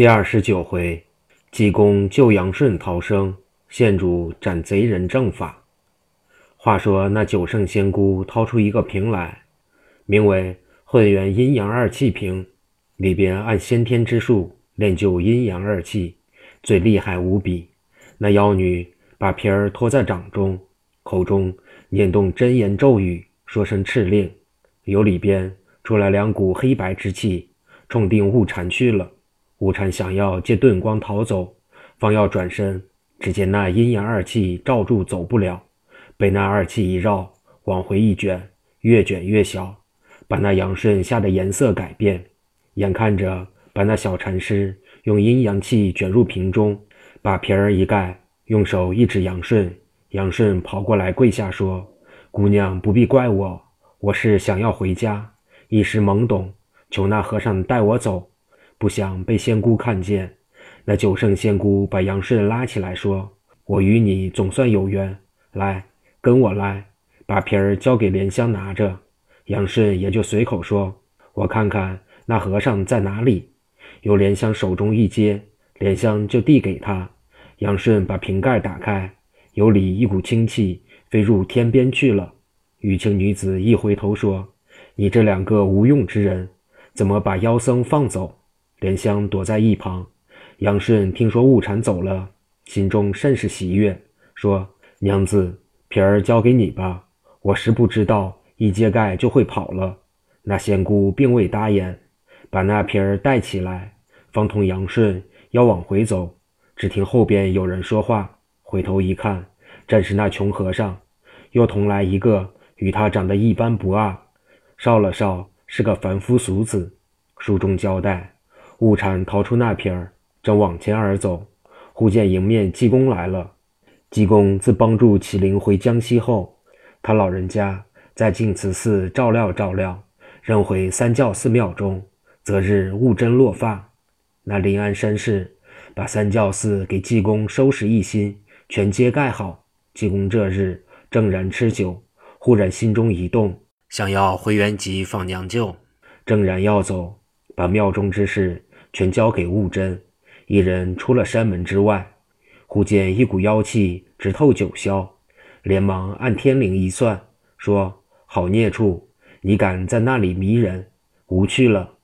第二十九回，济公救杨顺逃生，县主斩贼人正法。话说那九圣仙姑掏出一个瓶来，名为混元阴阳二气瓶，里边按先天之术练就阴阳二气，最厉害无比。那妖女把瓶儿托在掌中，口中念动真言咒语，说声敕令，由里边出来两股黑白之气，冲定悟禅去了。悟禅想要借遁光逃走，方要转身，只见那阴阳二气罩住，走不了。被那二气一绕，往回一卷，越卷越小，把那杨顺吓得颜色改变。眼看着把那小禅师用阴阳气卷入瓶中，把瓶儿一盖，用手一指杨顺，杨顺跑过来跪下说：“姑娘不必怪我，我是想要回家，一时懵懂，求那和尚带我走。”不想被仙姑看见，那九圣仙姑把杨顺拉起来说：“我与你总算有缘，来，跟我来，把瓶儿交给莲香拿着。”杨顺也就随口说：“我看看那和尚在哪里。”由莲香手中一接，莲香就递给他。杨顺把瓶盖打开，有里一股清气飞入天边去了。玉清女子一回头说：“你这两个无用之人，怎么把妖僧放走？”莲香躲在一旁，杨顺听说悟禅走了，心中甚是喜悦，说：“娘子，瓶儿交给你吧，我实不知道一揭盖就会跑了。”那仙姑并未答言，把那瓶儿带起来，方同杨顺要往回走，只听后边有人说话，回头一看，正是那穷和尚，又同来一个与他长得一般不二，少了少是个凡夫俗子。书中交代。悟禅逃出那瓶儿，正往前而走，忽见迎面济公来了。济公自帮助麒麟回江西后，他老人家在净慈寺照料照料，仍回三教寺庙中，择日悟真落发。那临安绅士把三教寺给济公收拾一新，全皆盖好。济公这日正然吃酒，忽然心中一动，想要回原籍访娘舅，正然要走，把庙中之事。全交给悟真，一人出了山门之外，忽见一股妖气直透九霄，连忙按天灵一算，说：“好孽畜，你敢在那里迷人？无趣了。”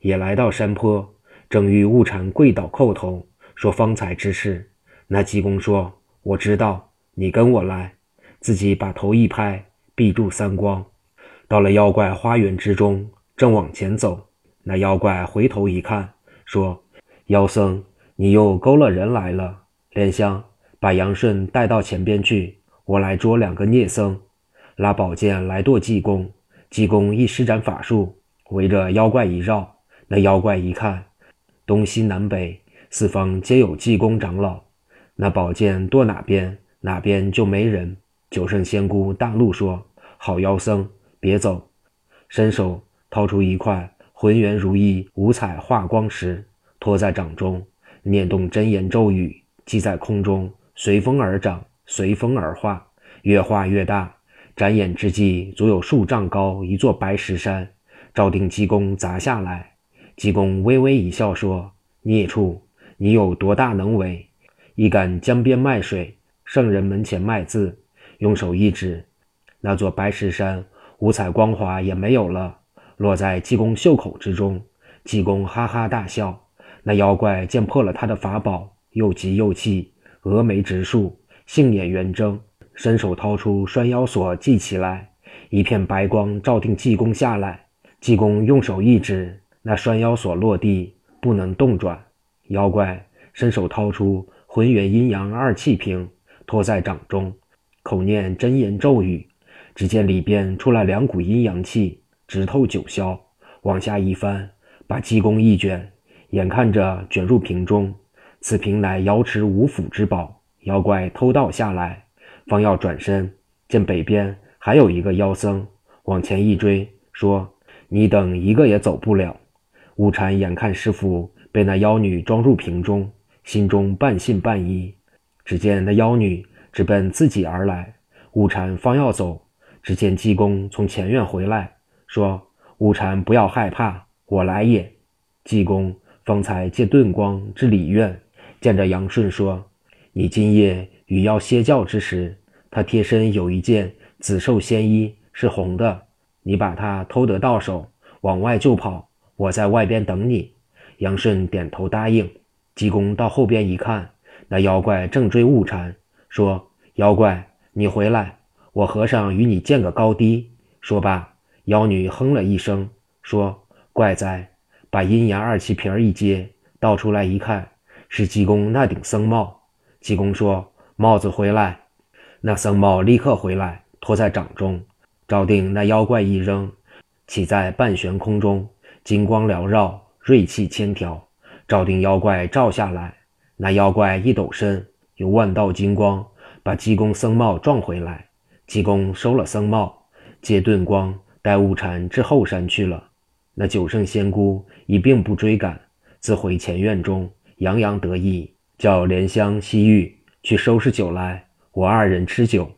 也来到山坡，正欲悟禅跪倒叩头，说方才之事。那济公说：“我知道，你跟我来。”自己把头一拍，闭住三光，到了妖怪花园之中，正往前走。那妖怪回头一看。说：“妖僧，你又勾了人来了。莲香，把杨顺带到前边去，我来捉两个孽僧。拉宝剑来剁济公。济公一施展法术，围着妖怪一绕。那妖怪一看，东西南北四方皆有济公长老。那宝剑剁哪边，哪边就没人。九圣仙姑大怒说：‘好妖僧，别走！’伸手掏出一块。”浑圆如意五彩化光石，托在掌中，念动真言咒语，即在空中随风而长，随风而化，越化越大。眨眼之际，足有数丈高一座白石山，照定济公砸下来。济公微微一笑，说：“孽畜，你有多大能为？一杆江边卖水，圣人门前卖字。”用手一指，那座白石山五彩光华也没有了。落在济公袖口之中，济公哈哈大笑。那妖怪见破了他的法宝，又急又气，峨眉直竖，杏眼圆睁，伸手掏出拴妖锁系起来。一片白光照定济公下来，济公用手一指，那拴妖锁落地，不能动转。妖怪伸手掏出浑元阴阳二气瓶，托在掌中，口念真言咒语，只见里边出来两股阴阳气。直透九霄，往下一翻，把济公一卷，眼看着卷入瓶中。此瓶乃瑶池五府之宝。妖怪偷盗下来，方要转身，见北边还有一个妖僧，往前一追，说：“你等一个也走不了。”悟禅眼看师傅被那妖女装入瓶中，心中半信半疑。只见那妖女直奔自己而来，悟禅方要走，只见济公从前院回来。说：“悟禅，不要害怕，我来也。”济公方才借遁光至里院，见着杨顺说：“你今夜与妖歇觉之时，他贴身有一件紫绶仙衣，是红的。你把它偷得到手，往外就跑，我在外边等你。”杨顺点头答应。济公到后边一看，那妖怪正追误缠，说：“妖怪，你回来，我和尚与你见个高低。”说罢，妖女哼了一声，说：“怪哉！”把阴阳二气瓶一接，倒出来一看，是济公那顶僧帽。济公说：“帽子回来。”那僧帽立刻回来，托在掌中，照定那妖怪一扔，起在半悬空中，金光缭绕，锐气千条。照定妖怪照下来，那妖怪一抖身，有万道金光，把济公僧帽撞回来。济公收了僧帽，借遁光待悟禅至后山去了。那九圣仙姑已并不追赶，自回前院中，洋洋得意，叫莲香、西域去收拾酒来，我二人吃酒。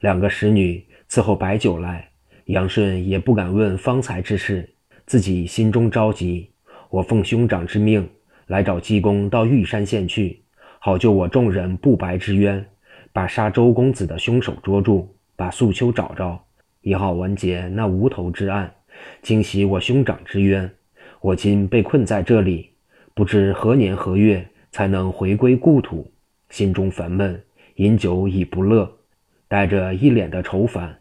两个使女伺候摆酒来。杨顺也不敢问方才之事，自己心中着急。我奉兄长之命。来找济公到玉山县去，好救我众人不白之冤，把杀周公子的凶手捉住，把素秋找着，也好完结那无头之案，清洗我兄长之冤。我今被困在这里，不知何年何月才能回归故土，心中烦闷，饮酒已不乐，带着一脸的愁烦。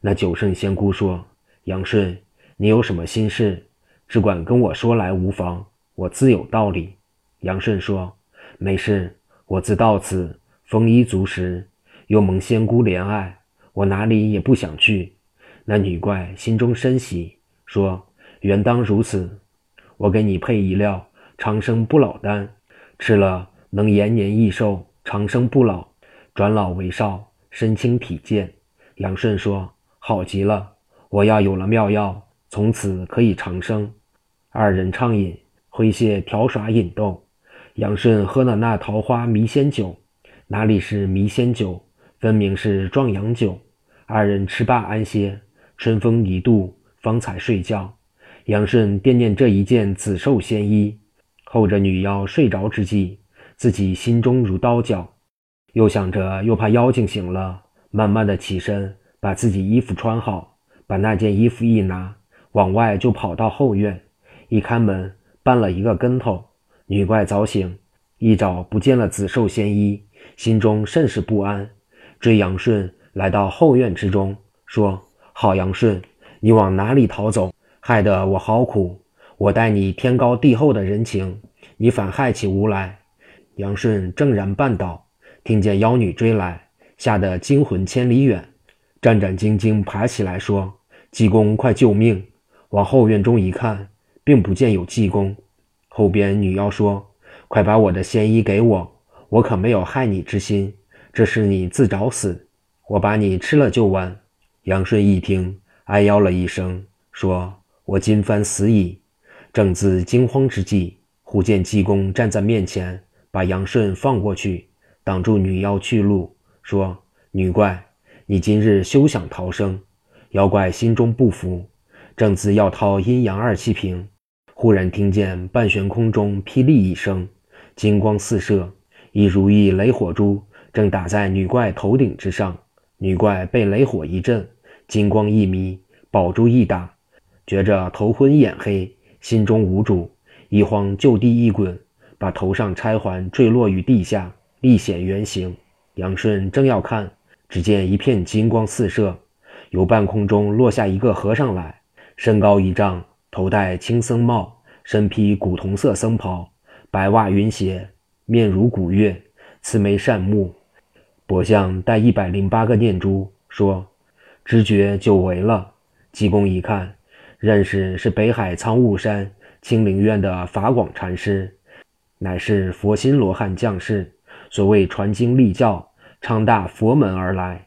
那九圣仙姑说：“杨顺，你有什么心事，只管跟我说来无妨。”我自有道理。杨顺说：“没事，我自到此丰衣足食，又蒙仙姑怜爱，我哪里也不想去。”那女怪心中深喜，说：“原当如此，我给你配一料长生不老丹，吃了能延年益寿，长生不老，转老为少，身轻体健。”杨顺说：“好极了，我要有了妙药，从此可以长生。”二人畅饮。诙谐调耍引逗，杨顺喝了那桃花迷仙酒，哪里是迷仙酒，分明是壮阳酒。二人吃罢安歇，春风一度，方才睡觉。杨顺惦念这一件紫绶仙衣，候着女妖睡着之际，自己心中如刀绞，又想着又怕妖精醒了，慢慢的起身，把自己衣服穿好，把那件衣服一拿，往外就跑到后院，一开门。绊了一个跟头，女怪早醒，一早不见了紫绶仙衣，心中甚是不安。追杨顺来到后院之中，说：“好杨顺，你往哪里逃走？害得我好苦。我待你天高地厚的人情，你反害起无来。”杨顺正然绊倒，听见妖女追来，吓得惊魂千里远，战战兢兢爬起来说：“济公，快救命！”往后院中一看。并不见有济公，后边女妖说：“快把我的仙衣给我，我可没有害你之心，这是你自找死，我把你吃了就完。”杨顺一听，哎呦了一声，说：“我今番死矣！”正自惊慌之际，忽见济公站在面前，把杨顺放过去，挡住女妖去路，说：“女怪，你今日休想逃生！”妖怪心中不服，正自要掏阴阳二气瓶。忽然听见半悬空中霹雳一声，金光四射，一如意雷火珠正打在女怪头顶之上。女怪被雷火一震，金光一迷，宝珠一打，觉着头昏眼黑，心中无主，一慌就地一滚，把头上钗环坠落于地下，立显原形。杨顺正要看，只见一片金光四射，由半空中落下一个和尚来，身高一丈。头戴青僧帽，身披古铜色僧袍，白袜云鞋，面如古月，慈眉善目，脖项戴一百零八个念珠，说：“知觉久违了。”济公一看，认识是北海苍雾山清灵院的法广禅师，乃是佛心罗汉将士，所谓传经立教，昌大佛门而来。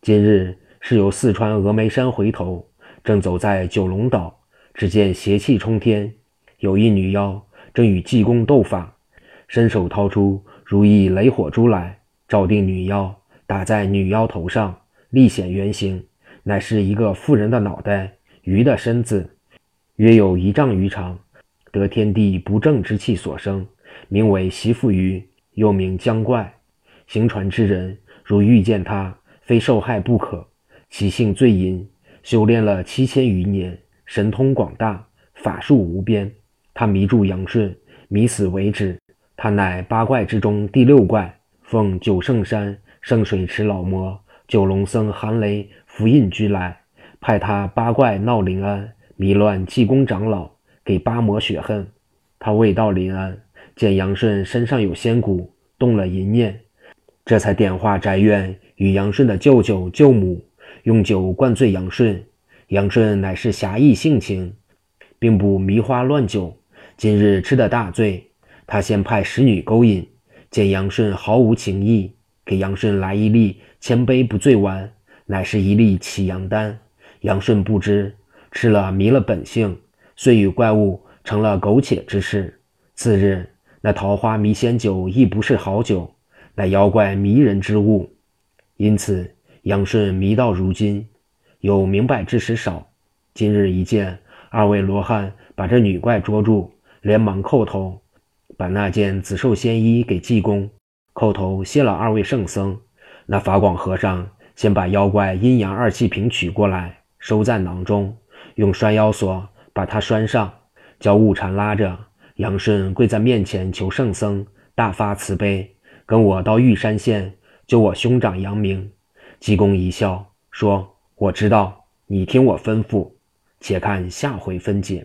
今日是由四川峨眉山回头，正走在九龙岛。只见邪气冲天，有一女妖正与济公斗法，伸手掏出如意雷火珠来，照定女妖，打在女妖头上，立显原形，乃是一个妇人的脑袋，鱼的身子，约有一丈余长，得天地不正之气所生，名为习父鱼，又名江怪。行船之人如遇见他，非受害不可。其性最淫，修炼了七千余年，神通广大，法术无边。他迷住杨顺，迷死为止。他乃八怪之中第六怪，奉九圣山圣水池老魔九龙僧韩雷符印居来，派他八怪闹临安，迷乱济公长老，给八魔雪恨。他未到临安，见杨顺身上有仙骨，动了淫念，这才点化宅院与杨顺的舅舅舅母。用酒灌醉杨顺，杨顺乃是侠义性情，并不迷花乱酒。今日吃得大醉，他先派使女勾引，见杨顺毫无情意，给杨顺来一粒千杯不醉丸，乃是一粒起阳丹。杨顺不知，吃了迷了本性，遂与怪物成了苟且之事。次日，那桃花迷仙酒亦不是好酒，乃妖怪迷人之物，因此。杨顺迷到如今，有明白之时少。今日一见二位罗汉把这女怪捉住，连忙叩头，把那件紫寿仙衣给济公，叩头谢了二位圣僧。那法广和尚先把妖怪阴阳二气瓶取过来，收在囊中，用拴腰锁把它拴上，叫悟禅拉着杨顺跪在面前求圣僧大发慈悲，跟我到玉山县救我兄长杨明。济公一笑，说：“我知道，你听我吩咐，且看下回分解。”